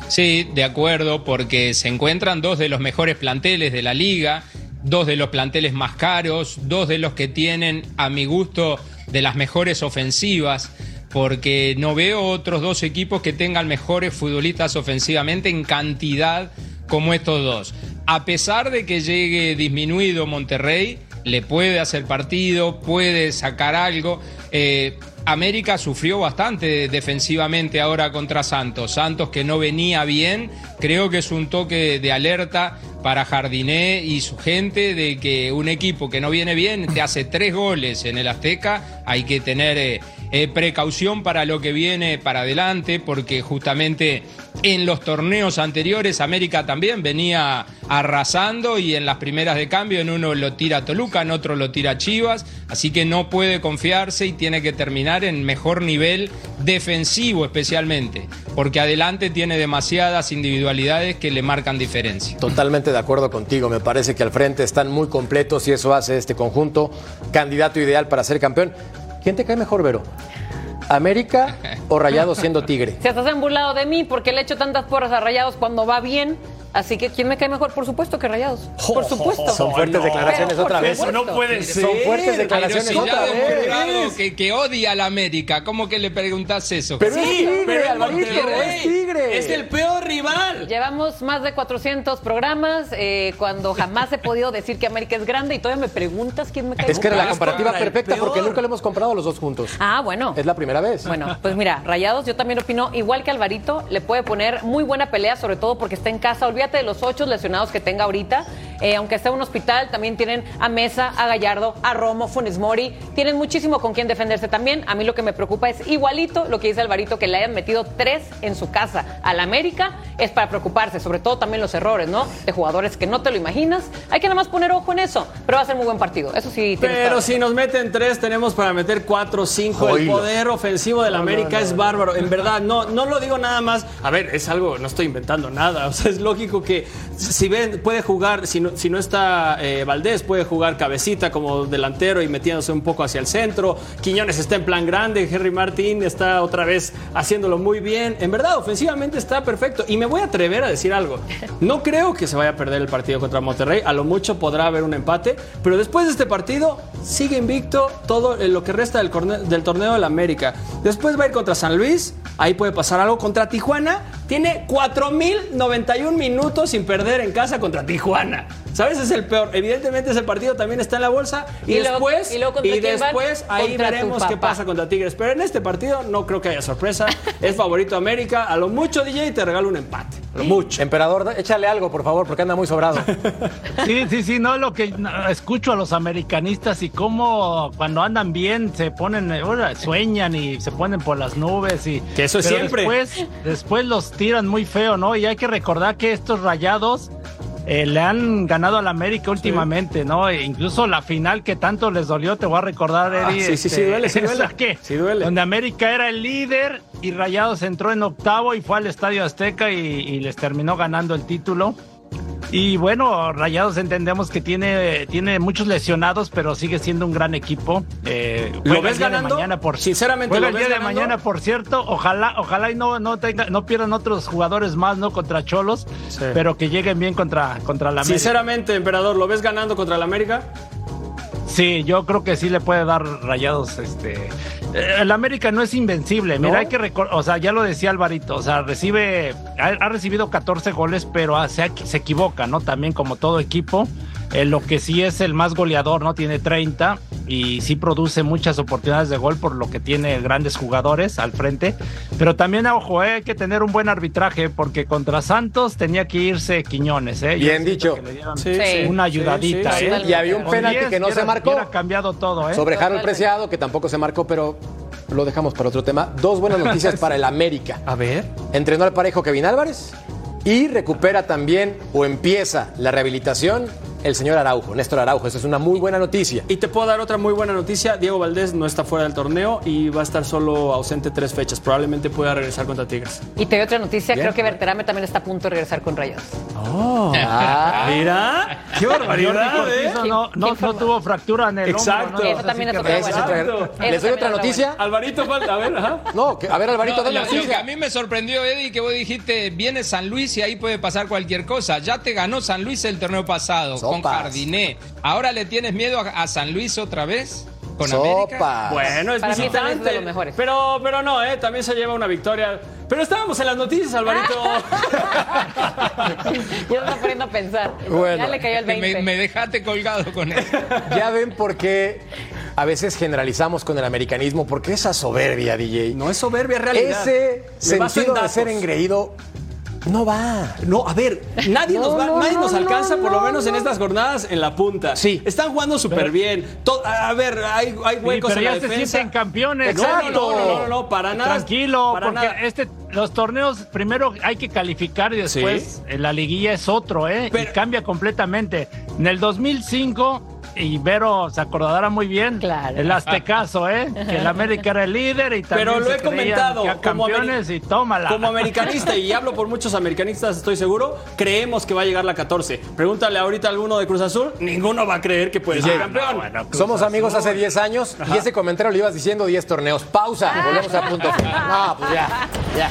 Sí, de acuerdo, porque se encuentran dos de los mejores planteles de la liga, dos de los planteles más caros, dos de los que tienen, a mi gusto, de las mejores ofensivas, porque no veo otros dos equipos que tengan mejores futbolistas ofensivamente en cantidad como estos dos. A pesar de que llegue disminuido Monterrey, le puede hacer partido, puede sacar algo. Eh, América sufrió bastante defensivamente ahora contra Santos. Santos que no venía bien, creo que es un toque de alerta para Jardiné y su gente de que un equipo que no viene bien te hace tres goles en el Azteca, hay que tener eh, eh, precaución para lo que viene para adelante, porque justamente en los torneos anteriores América también venía arrasando y en las primeras de cambio en uno lo tira Toluca, en otro lo tira Chivas, así que no puede confiarse y tiene que terminar en mejor nivel defensivo especialmente, porque adelante tiene demasiadas individualidades que le marcan diferencia. Totalmente de acuerdo contigo. Me parece que al frente están muy completos y eso hace este conjunto candidato ideal para ser campeón. ¿Quién te cae mejor, Vero? ¿América o Rayado siendo [LAUGHS] Tigre? Se han burlado de mí porque le echo tantas porras a Rayados cuando va bien. Así que, ¿quién me cae mejor? Por supuesto que Rayados. Por [LAUGHS] supuesto. Son fuertes declaraciones Pero, otra vez. no puede ser. Son fuertes declaraciones otra vez. que, que odia a la América, ¿cómo que le preguntás eso? Pero es Sí, Tigre, pero Alvarito, es Tigre. Es el peor rival. Llevamos más de 400 programas eh, cuando jamás he podido decir que América es grande y todavía me preguntas quién me cae Es que era la mejor. comparativa perfecta porque nunca lo hemos comprado los dos juntos. Ah, bueno. Es la primera vez. Bueno, pues mira, Rayados, yo también opino, igual que Alvarito, le puede poner muy buena pelea, sobre todo porque está en casa. Olvídate de los ocho lesionados que tenga ahorita. Eh, aunque en un hospital, también tienen a Mesa, a Gallardo, a Romo, Funes Mori. Tienen muchísimo con quien defenderse también. A mí lo que me preocupa es igualito lo que dice Alvarito, que le hayan metido tres en su casa al América. Es para preocuparse, sobre todo también los errores, ¿no? De jugadores que no te lo imaginas. Hay que nada más poner ojo en eso, pero va a ser muy buen partido. Eso sí. Pero si nos meten tres, tenemos para meter cuatro cinco. El poder ofensivo del América es bárbaro. En verdad, no, no lo digo nada más. A ver, es algo, no estoy inventando nada. [LAUGHS] O sea, es lógico que si ven, puede jugar, si no si no está eh, Valdés, puede jugar cabecita como delantero y metiéndose un poco hacia el centro. Quiñones está en plan grande, Henry Martín está otra vez haciéndolo muy bien. En verdad, ofensivamente está perfecto. Y me voy a atrever a decir algo. No creo que se vaya a perder el partido contra Monterrey. A lo mucho podrá haber un empate. Pero después de este partido, sigue invicto todo lo que resta del, del torneo de la América. Después va a ir contra San Luis. Ahí puede pasar algo. Contra Tijuana, tiene 4.091 minutos sin perder en casa contra Tijuana. ¿Sabes? Es el peor. Evidentemente ese partido también está en la bolsa. Y, después, y después ahí veremos qué pasa contra Tigres. Pero en este partido no creo que haya sorpresa. es favorito América. A lo mucho, DJ, te regalo un empate. A lo mucho. Emperador, échale algo, por favor, porque anda muy sobrado. [LAUGHS] Sí, sí, sí, no lo que escucho a los americanistas y cómo cuando andan bien se ponen, sueñan y se ponen por las nubes y Que eso es siempre. Después, después los tiran muy feo, ¿no? Y hay que recordar que estos rayados eh, le han ganado al América últimamente, ¿no? E incluso la final que tanto les dolió, te voy a recordar, Ah, Eddie. sí, sí, sí, duele, sí [LAUGHS] duele. que- Sí duele. Donde América era el líder y Rayados entró en octavo y fue al Estadio Azteca y, y les terminó ganando el título. Y bueno, Rayados entendemos que tiene, tiene muchos lesionados, pero sigue siendo un gran equipo. Eh, ¿Lo ves ganando? mañana, por Sinceramente, juega ¿lo el día ves de ganando? mañana, por cierto. Ojalá, ojalá y no, no, tenga, no pierdan otros jugadores más, ¿no? Contra Cholos, Sí. pero que lleguen bien contra, contra la América. Sinceramente, emperador, ¿lo ves ganando contra el América? Sí, yo creo que sí le puede dar rayados. Este, Eh, el América no es invencible. Mira, hay que recordar, o sea, ya lo decía Alvarito, o sea, recibe, ha, ha recibido 14 goles, pero se, se equivoca, ¿no? También como todo equipo. Eh, lo que sí es el más goleador, ¿no? Tiene 30 y sí produce muchas oportunidades de gol por lo que tiene grandes jugadores al frente. Pero también, ojo, eh, hay que tener un buen arbitraje porque contra Santos tenía que irse Quiñones, ¿eh? Bien dicho. que le dieron Sí, Sí. Una ayudadita, sí, sí, ¿eh? Y había un penalti 10 que no se marcó. hubiera cambiado todo, ¿eh? Sobre Harold. Preciado, que tampoco se marcó, pero lo dejamos para otro tema. Dos buenas noticias [LAUGHS] para el América. A ver. Entrenó al parejo Kevin Álvarez y recupera también o empieza la rehabilitación el señor Araujo, Néstor Araujo. Eso es una muy buena noticia. Y te puedo dar otra muy buena noticia. Diego Valdés no está fuera del torneo y va a estar solo ausente tres fechas. Probablemente pueda regresar contra Tigres. Y te doy otra noticia, Bien. creo que Berterame también está a punto de regresar con Rayos. Ah, Mira, qué barbaridad, ¿eh? No, no, ¿Quién no tuvo fractura en el Exacto. hombro. ¿no? Eso también Así es que otra esa Exacto. ¿Les doy otra noticia? Alvarito falta, a ver, ajá. No, que- a ver, Alvarito, lo, que noticia. a mí me sorprendió, Eddie, que vos dijiste, viene San Luis y ahí puede pasar cualquier cosa. Ya te ganó San Luis el torneo pasado con. Jardiné. ¿Ahora le tienes miedo a, a San Luis otra vez? ¿Con América? Sopa. Bueno, es Para mí San Luis es visitante. de los mejores. Pero, pero no, ¿eh? También se lleva una victoria. Pero estábamos en las noticias, Alvarito. [LAUGHS] Ya me está poniendo a pensar. Bueno. ya le cayó el Que 20. me, me dejaste colgado con él. [LAUGHS] Ya ven por qué a veces generalizamos con el americanismo, porque esa soberbia, DJ. no es soberbia, es realidad. Ese Me sentido de ser engreído no va. No, a ver, nadie No, nos, va- no, nadie no, nos no, alcanza, por lo no, menos en estas jornadas, en la punta. Sí. Están jugando súper bien. A ver, hay, hay Sí, huecos pero en la ya se defensa. sienten campeones. No, no, Exacto. no, no, no, no, para nada. Tranquilo, para porque nada. este, los torneos primero hay que calificar y después en la liguilla es otro, ¿eh? Pero- y cambia completamente. En el 2005, y Vero se acordará muy bien, Claro. el Aztecaso, ¿eh? Que el América era el líder y también Pero lo se he comentado como, campeones y tómala. como americanista, y hablo por muchos americanistas, estoy seguro, creemos que va a llegar la 14. Pregúntale ahorita a alguno de Cruz Azul, ninguno va a creer que puede ser Sí. campeón. No, bueno, Cruz Somos Azul. amigos hace 10 años y ese comentario lo ibas diciendo 10 torneos. Pausa, volvemos a punto. [LAUGHS] No, pues ya, ya.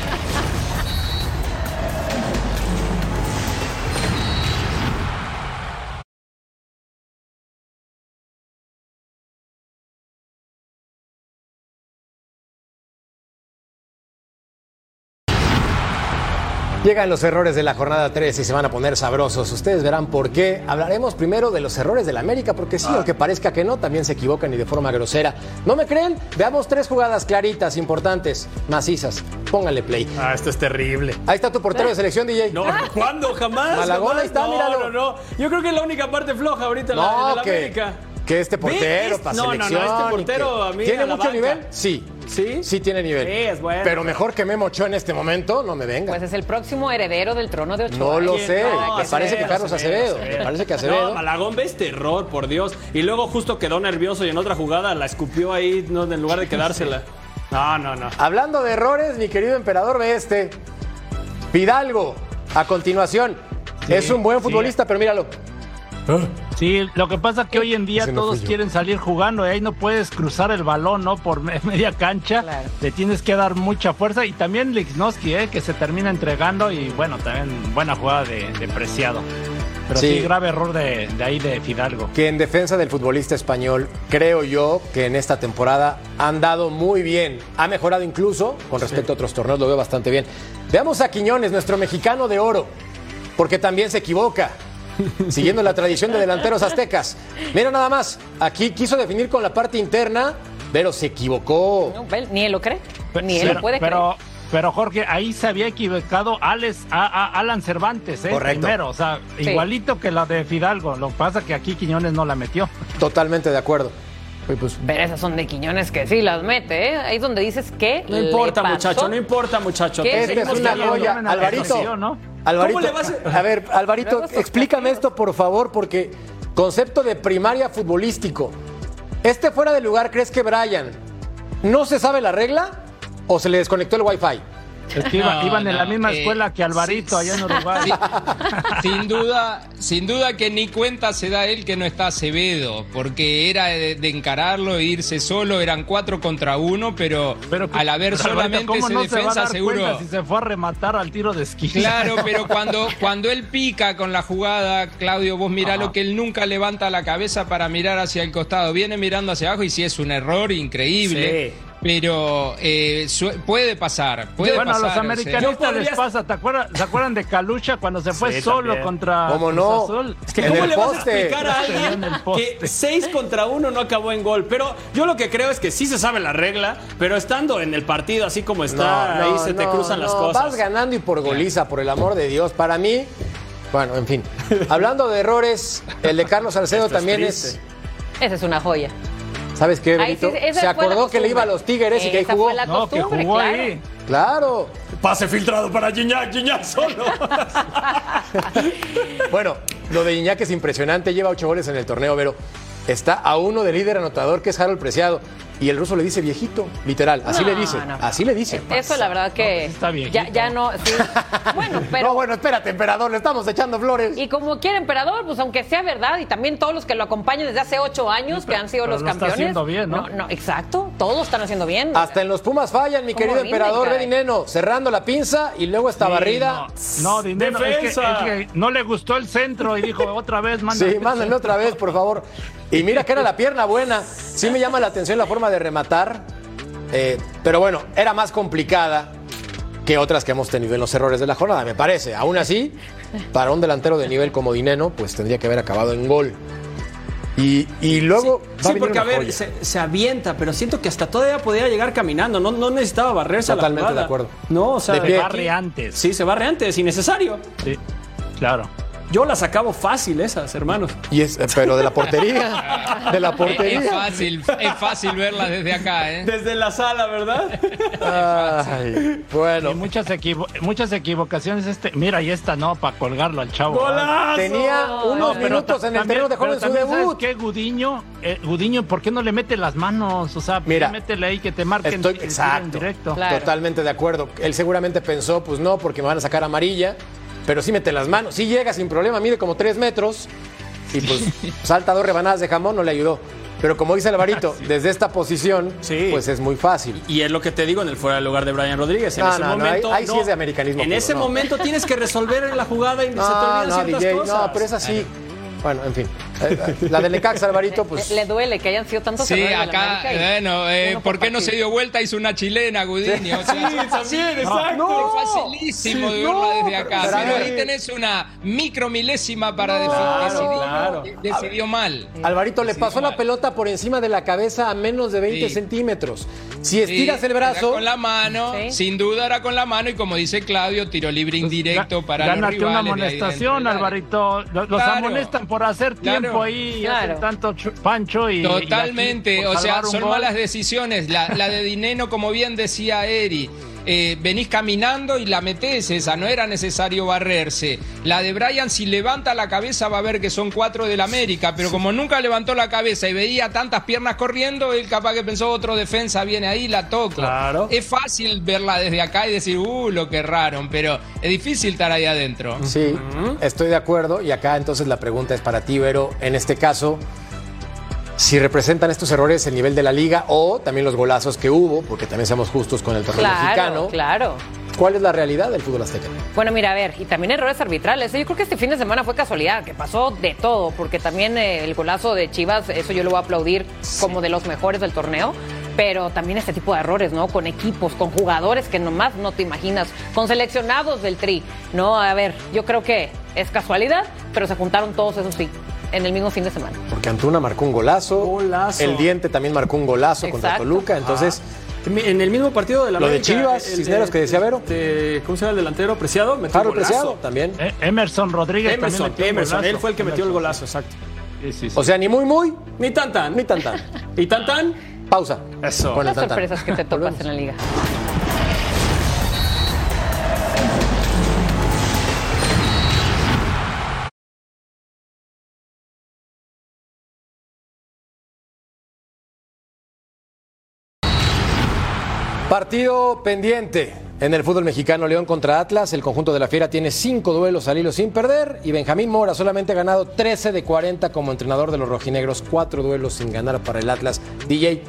Llegan los errores de la jornada 3 y se van a poner sabrosos. Ustedes verán por qué. Hablaremos primero de los errores del América, porque sí, aunque parezca que no, también se equivocan y de forma grosera. ¿No me creen? Veamos tres jugadas claritas, importantes, macizas. Pónganle play. Ah, esto es terrible. Ahí está tu portero de selección, DJ. No, ¿cuándo? Jamás. Malagón, jamás. ahí está, no, míralo. No, no, Yo creo que es la única parte floja ahorita la, No, la que, América. Que este portero para No, no, no, este portero que- a mí ¿Tiene a mucho banca. nivel? Sí. ¿Sí? Sí tiene nivel. Sí, es bueno. Pero mejor que Memo Ochoa en este momento, no me venga. Pues es el próximo heredero del trono de Ochoa. No lo sé. No, me parece que Carlos Acevedo. Acevedo. Me parece que Acevedo. No, Malagón ves terror, por Dios. Y luego justo quedó nervioso y en otra jugada la escupió ahí no, en lugar de quedársela. No, no, no. Hablando de errores, mi querido emperador, ve este. Pidalgo, a continuación. es un buen sí. futbolista, pero míralo. Sí, lo que pasa es que hoy en día Ese todos quieren salir jugando y ahí no puedes cruzar el balón, ¿no? Por me- [LAUGHS] media cancha. Claro. Le tienes que dar mucha fuerza y también Lichnowsky, ¿eh? Que se termina entregando y bueno, también buena jugada de, de Preciado. Pero Sí. sí, grave error de, de ahí de Fidalgo. que en defensa del futbolista español, creo yo que en esta temporada han dado muy bien. Ha mejorado incluso con respecto a otros torneos, lo veo bastante bien. Veamos a Quiñones, nuestro mexicano de oro, porque también se equivoca. [LAUGHS] Siguiendo la tradición de delanteros aztecas. Mira nada más, aquí quiso definir con la parte interna, pero se equivocó. No, él ni él lo cree. Ni él pero, lo puede pero, pero Jorge, ahí se había equivocado Alex, a- a- Alan Cervantes, ¿eh? Correcto. Primero, o sea, Sí. igualito que la de Fidalgo. Lo que pasa que aquí Quiñones no la metió. Totalmente de acuerdo. Pues, creer. Pero esas son de Quiñones que sí las mete, ¿eh? Ahí es donde dices que. No importa, le pasó. muchacho, no importa, muchacho. Esta es una joya. Alvarito, ¿no? Alvarito, ¿Cómo le vas a- a ver, Alvarito, explícame esto, por favor, porque concepto de primaria futbolístico. ¿Este fuera de lugar crees que Brian no se sabe la regla o se le desconectó el wifi? Es que iba- No, iban en la misma eh, escuela que Alvarito sí, allá en Uruguay. Sí, sin duda, sin duda que ni cuenta se da él que no está Acevedo, porque era de, de encararlo e irse solo, eran cuatro contra uno, pero, Pero, al haber pero, Alvarito, solamente ¿cómo ese no se va a defensa dar seguro. si se fue a rematar al tiro de esquina? Claro, [LAUGHS] pero cuando, cuando él pica con la jugada, Claudio, vos mirá Ajá. lo que él nunca levanta la cabeza para mirar hacia el costado. Viene mirando hacia abajo y sí es un error increíble. Sí. Pero eh, puede pasar. Puede bueno, a pasar, los o sea. americanistas Yo les pasa, ¿te acuerdas, ¿se acuerdan de Calucha cuando se fue Sí, solo también. contra ¿Cómo no? Azul? Es que En ¿Cómo el le vas a explicar a En alguien que 6 contra 1 no acabó en gol? Pero yo lo que creo es que sí se sabe la regla, pero estando en el partido así como está, ahí se te no, cruzan las cosas. Vas ganando y por goliza, por el amor de Dios. Para mí, bueno, en fin. Hablando de errores, el de Carlos Salcedo también es. Esa es una joya. ¿Sabes qué, Ahí sí, Benito? Se acordó que le iba a los Tigres y que ahí jugó. fue la No, que jugó claro. ahí. Claro. Pase filtrado para Gignac, Gignac solo. [LAUGHS] Bueno, lo de Iñaki es impresionante. Lleva ocho goles en el torneo, pero está a uno de líder anotador, que es Harold Preciado. Y el ruso le dice viejito, literal. Así No, le dice. no. Así le dice. Eso la verdad que pues está viejito. ya, ya no, sí. [LAUGHS] Bueno, pero No, bueno, espérate, emperador, le estamos echando flores. y como quiere emperador, pues aunque sea verdad y también todos los que lo acompañan desde hace ocho años que han sido pero los lo está campeones. haciendo bien, ¿no? no, exacto, todos están haciendo bien. Hasta en los Pumas fallan, mi ¿Cómo querido emperador? Bedineno, cerrando la pinza y luego esta Sí, barrida. No, no dinero. Es que, Defensa. es que no le gustó el centro y dijo otra vez, [LAUGHS] manda. Sí, mándenme otra vez, por favor. Y mira que era la pierna buena. Sí me llama la atención la forma de rematar. eh, pero bueno, era más complicada que otras que hemos tenido en los errores de la jornada, me parece. Aún así, para un delantero de nivel como Dineno, pues tendría que haber acabado en gol. Y, y luego. va a Sí, venir porque a ver, joya. se, se avienta, pero siento que hasta todavía podía llegar caminando. No, no necesitaba barrerse a la Totalmente jugada. de acuerdo. No, o sea, De Se barre antes. Sí, se barre antes, innecesario. Sí, claro. Yo las acabo fácil esas, hermanos. Y es, pero de la portería. De la Es, [LAUGHS] es portería. fácil, es fácil verla desde acá, ¿eh? Desde la sala, ¿verdad? [LAUGHS] Ay, bueno. Y muchas, equivo- muchas equivocaciones. Este, mira, y esta no, para colgarlo al chavo. ¡Golazo! Tenía unos minutos en el terreno de juego en su también, ¿sabes debut. qué? Gudiño, eh, Gudiño, ¿por qué no le mete las manos? O sea, Mira, métele ahí que te marquen Estoy tiro en exacto. directo. Claro. Totalmente de acuerdo. Él seguramente pensó, pues no, porque me van a sacar amarilla, pero sí mete las manos. Sí llega sin problema, mide como tres metros y pues [LAUGHS] salta dos rebanadas de jamón, no le ayudó. Pero como dice Alvarito, [LAUGHS] desde esta posición, Sí. pues es muy fácil. Y es lo que te digo en el fuera de lugar de Brian Rodríguez. En No, ese no, no, momento. ahí- ahí sí es de americanismo En puro, ese momento tienes que resolver la jugada y se te olvidan no, ciertas DJ, cosas. no, pero es así. Bueno, en fin. Eh, La del Necaxa, Alvarito, pues... Le, le duele que hayan sido tantos Sí, errores de la acá, bueno, eh, ¿por qué no se dio vuelta? Hizo una chilena, Gudiño. O sea, Sí, también, exacto. No, es facilísimo de verla desde acá. pero Pero ahí- tenés una micro milésima para definir. Claro, decidió, claro. decidió mal. Alvarito le pasó la pelota por encima de la cabeza a menos de 20 Sí. centímetros. Si Sí, estiras el brazo... era con la mano, Sí. sin duda era con la mano y como dice Claudio, tiro libre indirecto para Gánate una rivales de amonestación. Alvarito. Los, los amonestan por hacer Claro. Tiempo ahí y Claro. hacen tanto pancho y. y Totalmente, aquí, o sea, son gol. malas decisiones. La, la de Dineno, como bien decía Eri, eh, venís caminando y la metés esa, no era necesario barrerse. La de Brian, si levanta la cabeza, va a ver que son cuatro del América, pero como nunca levantó la cabeza y veía tantas piernas corriendo, él capaz que pensó otro defensa viene ahí, la toco. Claro. Es fácil verla desde acá y decir, uh, lo que erraron, pero es difícil estar ahí adentro. Sí, estoy de acuerdo. Y acá entonces la pregunta es para ti, Vero. En este caso, si representan estos errores el nivel de la liga o también los golazos que hubo, porque también seamos justos con el torneo Claro, mexicano. claro. ¿Cuál es la realidad del fútbol azteca? Bueno, mira, a ver, y también errores arbitrales. ¿eh? Yo creo que este fin de semana fue casualidad, que pasó de todo, porque también eh, el golazo de Chivas, eso yo lo voy a aplaudir como de los mejores del torneo. Pero también este tipo de errores, ¿no? Con equipos, con jugadores que nomás no te imaginas, con seleccionados del tri. No, a ver, yo creo que es casualidad, pero se juntaron todos, eso sí, en el mismo fin de semana. Porque Antuna marcó un golazo. Golazo. El Diente también marcó un golazo contra. Toluca. Entonces, En el mismo partido de la Lo de Chivas, el Cisneros, que decía Vero. de- ¿Cómo se llama el delantero? Preciado. Metió golazo. Preciado también. Eh, Emerson Rodríguez Emerson, también Emerson, él fue el que metió el golazo, exacto. sí, sí, sí. O sea, ni muy, muy, Ni tan tan. ni tan, tan. [LAUGHS] Y tan tan. Pausa. Eso. Las sorpresas que te topas en la liga. Partido pendiente. En el fútbol mexicano, León contra Atlas, el conjunto de la Fiera tiene cinco duelos al hilo sin perder y Benjamín Mora solamente ha ganado 13 de 40 como entrenador de los rojinegros, cuatro duelos sin ganar para el Atlas. DJ,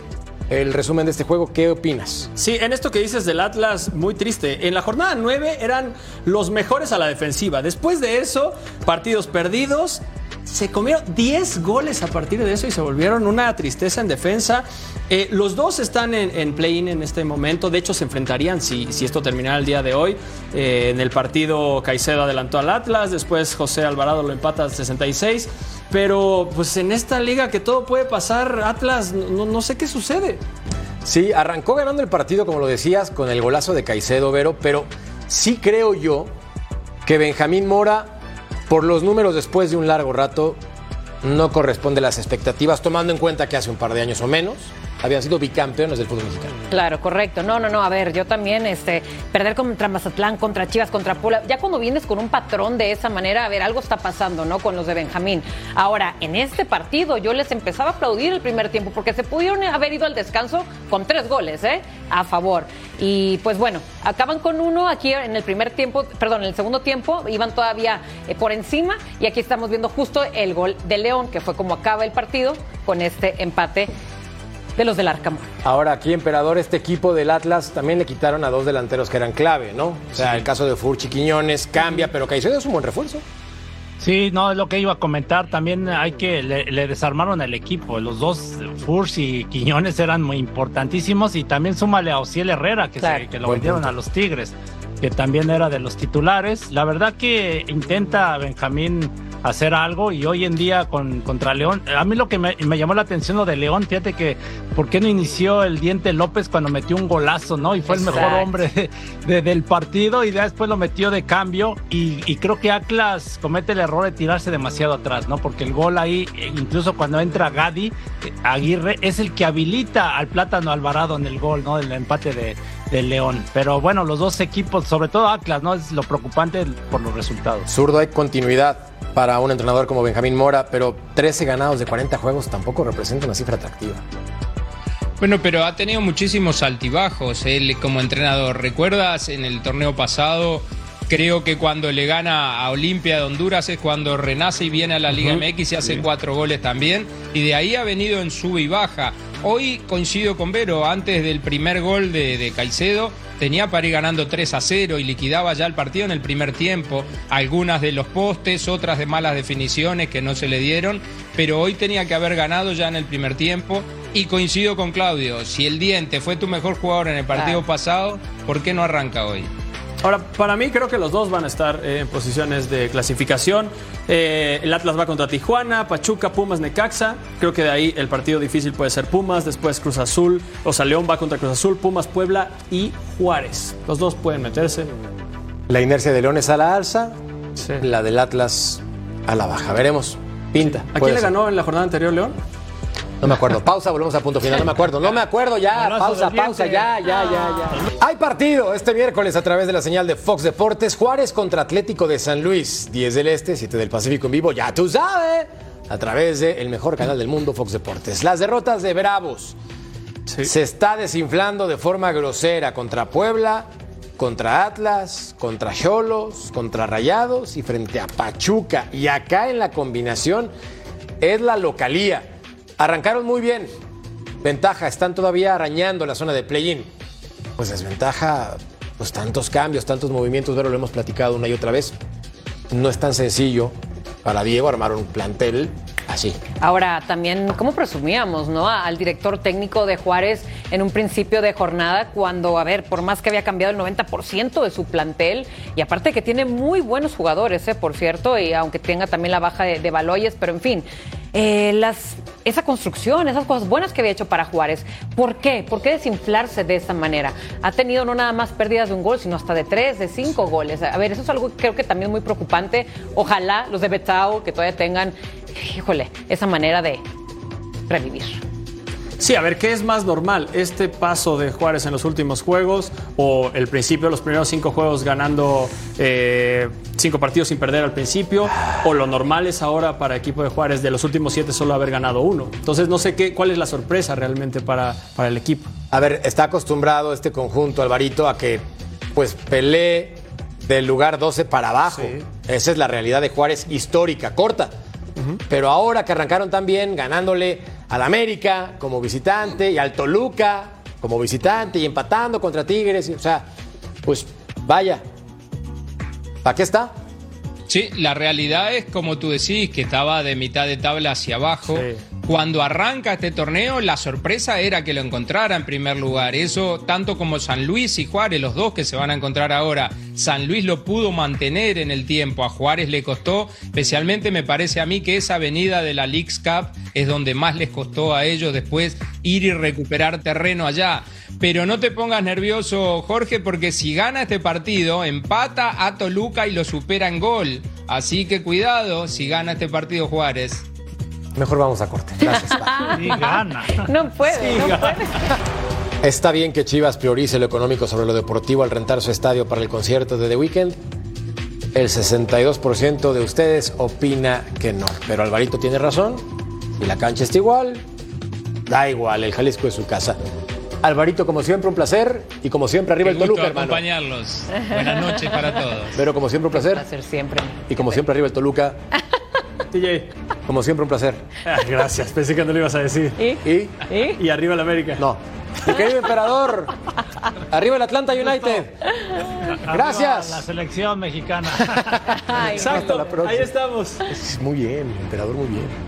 el resumen de este juego, ¿qué opinas? Sí, en esto que dices del Atlas, muy triste. En la jornada 9 eran los mejores a la defensiva. Después de eso, partidos perdidos. Se comieron 10 goles a partir de eso y se volvieron una tristeza en defensa. Eh, los dos están en, en play-in en este momento. De hecho, se enfrentarían si, si esto terminara el día de hoy. Eh, en el partido, Caicedo adelantó al Atlas. Después, José Alvarado lo empata al 66. Pero, pues en esta liga que todo puede pasar, Atlas, no, no sé qué sucede. Sí, arrancó ganando el partido, como lo decías, con el golazo de Caicedo, Vero, pero sí creo yo que Benjamín Mora, por los números después de un largo rato, no corresponde a las expectativas, tomando en cuenta que hace un par de años o menos habían sido bicampeones del fútbol mexicano. Claro, correcto. No, no, no. A ver, yo también, este, perder contra Mazatlán, contra Chivas, contra Pula. Ya cuando vienes con un patrón de esa manera, a ver, algo está pasando, ¿no? Con los de Benjamín. Ahora, en este partido, yo les empezaba a aplaudir el primer tiempo porque se pudieron haber ido al descanso con tres goles, ¿eh? A favor. Y pues bueno, acaban con uno aquí en el primer tiempo, perdón, en el segundo tiempo, iban todavía eh, por encima y aquí estamos viendo justo el gol de León, que fue como acaba el partido con este empate de los del Arcamón. Ahora aquí, Emperador, este equipo del Atlas también le quitaron a dos delanteros que eran clave, ¿no? O sea, el caso de Furchi Quiñones cambia, pero Caicedo es un buen refuerzo. Sí, no, es lo que iba a comentar. También hay que, le, le desarmaron el equipo. Los dos, Furs y Quiñones, eran muy importantísimos. Y también súmale a Ociel Herrera, que, Claro. se- que lo Buen vendieron punto. a los Tigres, que también era de los titulares. La verdad que intenta Benjamín hacer algo y hoy en día con, contra León, a mí lo que me, me llamó la atención lo de León, fíjate que, ¿por qué no inició el Diente López cuando metió un golazo, no? Y fue el mejor hombre de- de- del partido y ya después lo metió de cambio y, y creo que Atlas comete el error de tirarse demasiado atrás, ¿no? Porque el gol ahí, incluso cuando entra Gadi, eh, Aguirre es el que habilita al Plátano Alvarado en el gol, ¿no? Del empate de, de León. Pero bueno, los dos equipos, sobre todo Atlas, ¿no? Es lo preocupante por los resultados. Zurdo, hay continuidad para un entrenador como Benjamín Mora, pero 13 ganados de 40 juegos tampoco representa una cifra atractiva. Bueno, pero ha tenido muchísimos altibajos él como entrenador. ¿Recuerdas en el torneo pasado? Creo que cuando le gana a Olimpia de Honduras es cuando renace y viene a la Liga MX y hace cuatro goles también. Y de ahí ha venido en sube y baja. Hoy coincido con Vero, antes del primer gol de, de Caicedo, tenía para ir ganando 3 a 0 y liquidaba ya el partido en el primer tiempo. Algunas de los postes, otras de malas definiciones que no se le dieron, pero hoy tenía que haber ganado ya en el primer tiempo. Y coincido con Claudio, si el Diente fue tu mejor jugador en el partido Claro. pasado, ¿por qué no arranca hoy? Ahora, para mí creo que los dos van a estar eh, en posiciones de clasificación. Eh, el Atlas va contra Tijuana, Pachuca, Pumas, Necaxa. Creo que de ahí el partido difícil puede ser Pumas, después Cruz Azul, o sea, León va contra Cruz Azul, Pumas, Puebla y Juárez. Los dos pueden meterse. La inercia de León es a la alza, Sí. la del Atlas a la baja. Veremos. Pinta. ¿A quién le ganó en la jornada anterior León? No me acuerdo. Pausa, volvemos a punto final. No me acuerdo. No me acuerdo ya. Pausa, pausa. Ya, ya, ya, ya. Hay partido este miércoles a través de la señal de Fox Deportes. Juárez contra Atlético de San Luis. 10 del Este, 7 del Pacífico en vivo. Ya tú sabes. A través del el mejor canal del mundo, Fox Deportes. Las derrotas de Bravos. Se está desinflando de forma grosera contra Puebla, contra Atlas, contra Cholos, contra Rayados y frente a Pachuca. Y acá en la combinación es la localía. Arrancaron muy bien. Ventaja, están todavía arañando la zona de play-in. Pues desventaja, pues tantos cambios, tantos movimientos, pero lo hemos platicado una y otra vez. No es tan sencillo para Diego armar un plantel así. Ahora, también, ¿cómo presumíamos, no? Al director técnico de Juárez en un principio de jornada, cuando, a ver, por más que había cambiado el 90% de su plantel, y aparte que tiene muy buenos jugadores, ¿eh? por cierto, y aunque tenga también la baja de, de Baloyes, pero en fin, eh, las, esa construcción, esas cosas buenas que había hecho para Juárez, ¿por qué? ¿Por qué desinflarse de esa manera? Ha tenido no nada más pérdidas de un gol, sino hasta de tres, de cinco goles. A ver, eso es algo que creo que también muy preocupante. Ojalá los de Betao, que todavía tengan, híjole, esa manera de revivir. Sí, a ver, ¿qué es más normal? ¿Este paso de Juárez en los últimos juegos o el principio de los primeros cinco juegos ganando eh, cinco partidos sin perder al principio? ¿O lo normal es ahora para equipo de Juárez de los últimos siete solo haber ganado uno? Entonces no sé qué, cuál es la sorpresa realmente para, para el equipo. A ver, está acostumbrado este conjunto, Alvarito, a que pues pelee del lugar 12 para abajo. Sí. Esa es la realidad de Juárez histórica, corta. Pero ahora que arrancaron también ganándole al América como visitante y al Toluca como visitante y empatando contra Tigres, y, o sea, pues vaya. ¿Para qué está? Sí, la realidad es, como tú decís, que estaba de mitad de tabla hacia abajo. Sí. Cuando arranca este torneo, la sorpresa era que lo encontrara en primer lugar. Eso, tanto como San Luis y Juárez, los dos que se van a encontrar ahora, San Luis lo pudo mantener en el tiempo, a Juárez le costó, especialmente me parece a mí que esa avenida de la Leagues Cup es donde más les costó a ellos después ir y recuperar terreno allá. Pero no te pongas nervioso, Jorge, porque si gana este partido, empata a Toluca y lo supera en gol. Así que cuidado si gana este partido Juárez. Mejor vamos a corte. Gracias. [LAUGHS] Y gana. No puede, no puede. ¿Está bien que Chivas priorice lo económico sobre lo deportivo al rentar su estadio para el concierto de The Weeknd? El 62% de ustedes opina que no. Pero Alvarito tiene razón. Si la cancha está igual, da igual, el Jalisco es su casa. Alvarito, como siempre, un placer. Y como siempre, arriba Qué el gusto Toluca, hermano. acompañarlos. Buenas noches para todos. Pero como siempre, un placer. hacer siempre. Y como siempre, arriba el Toluca. [LAUGHS] TJ. Como siempre, un placer. Ah, gracias, pensé que no lo ibas a decir. ¿Y? Y. ¿Y? Y arriba el América. No. Mi querido emperador. Arriba el Atlanta United. Arriba Gracias. La selección mexicana. [LAUGHS] Ay, Exacto, ahí estamos. Muy bien, emperador, muy bien.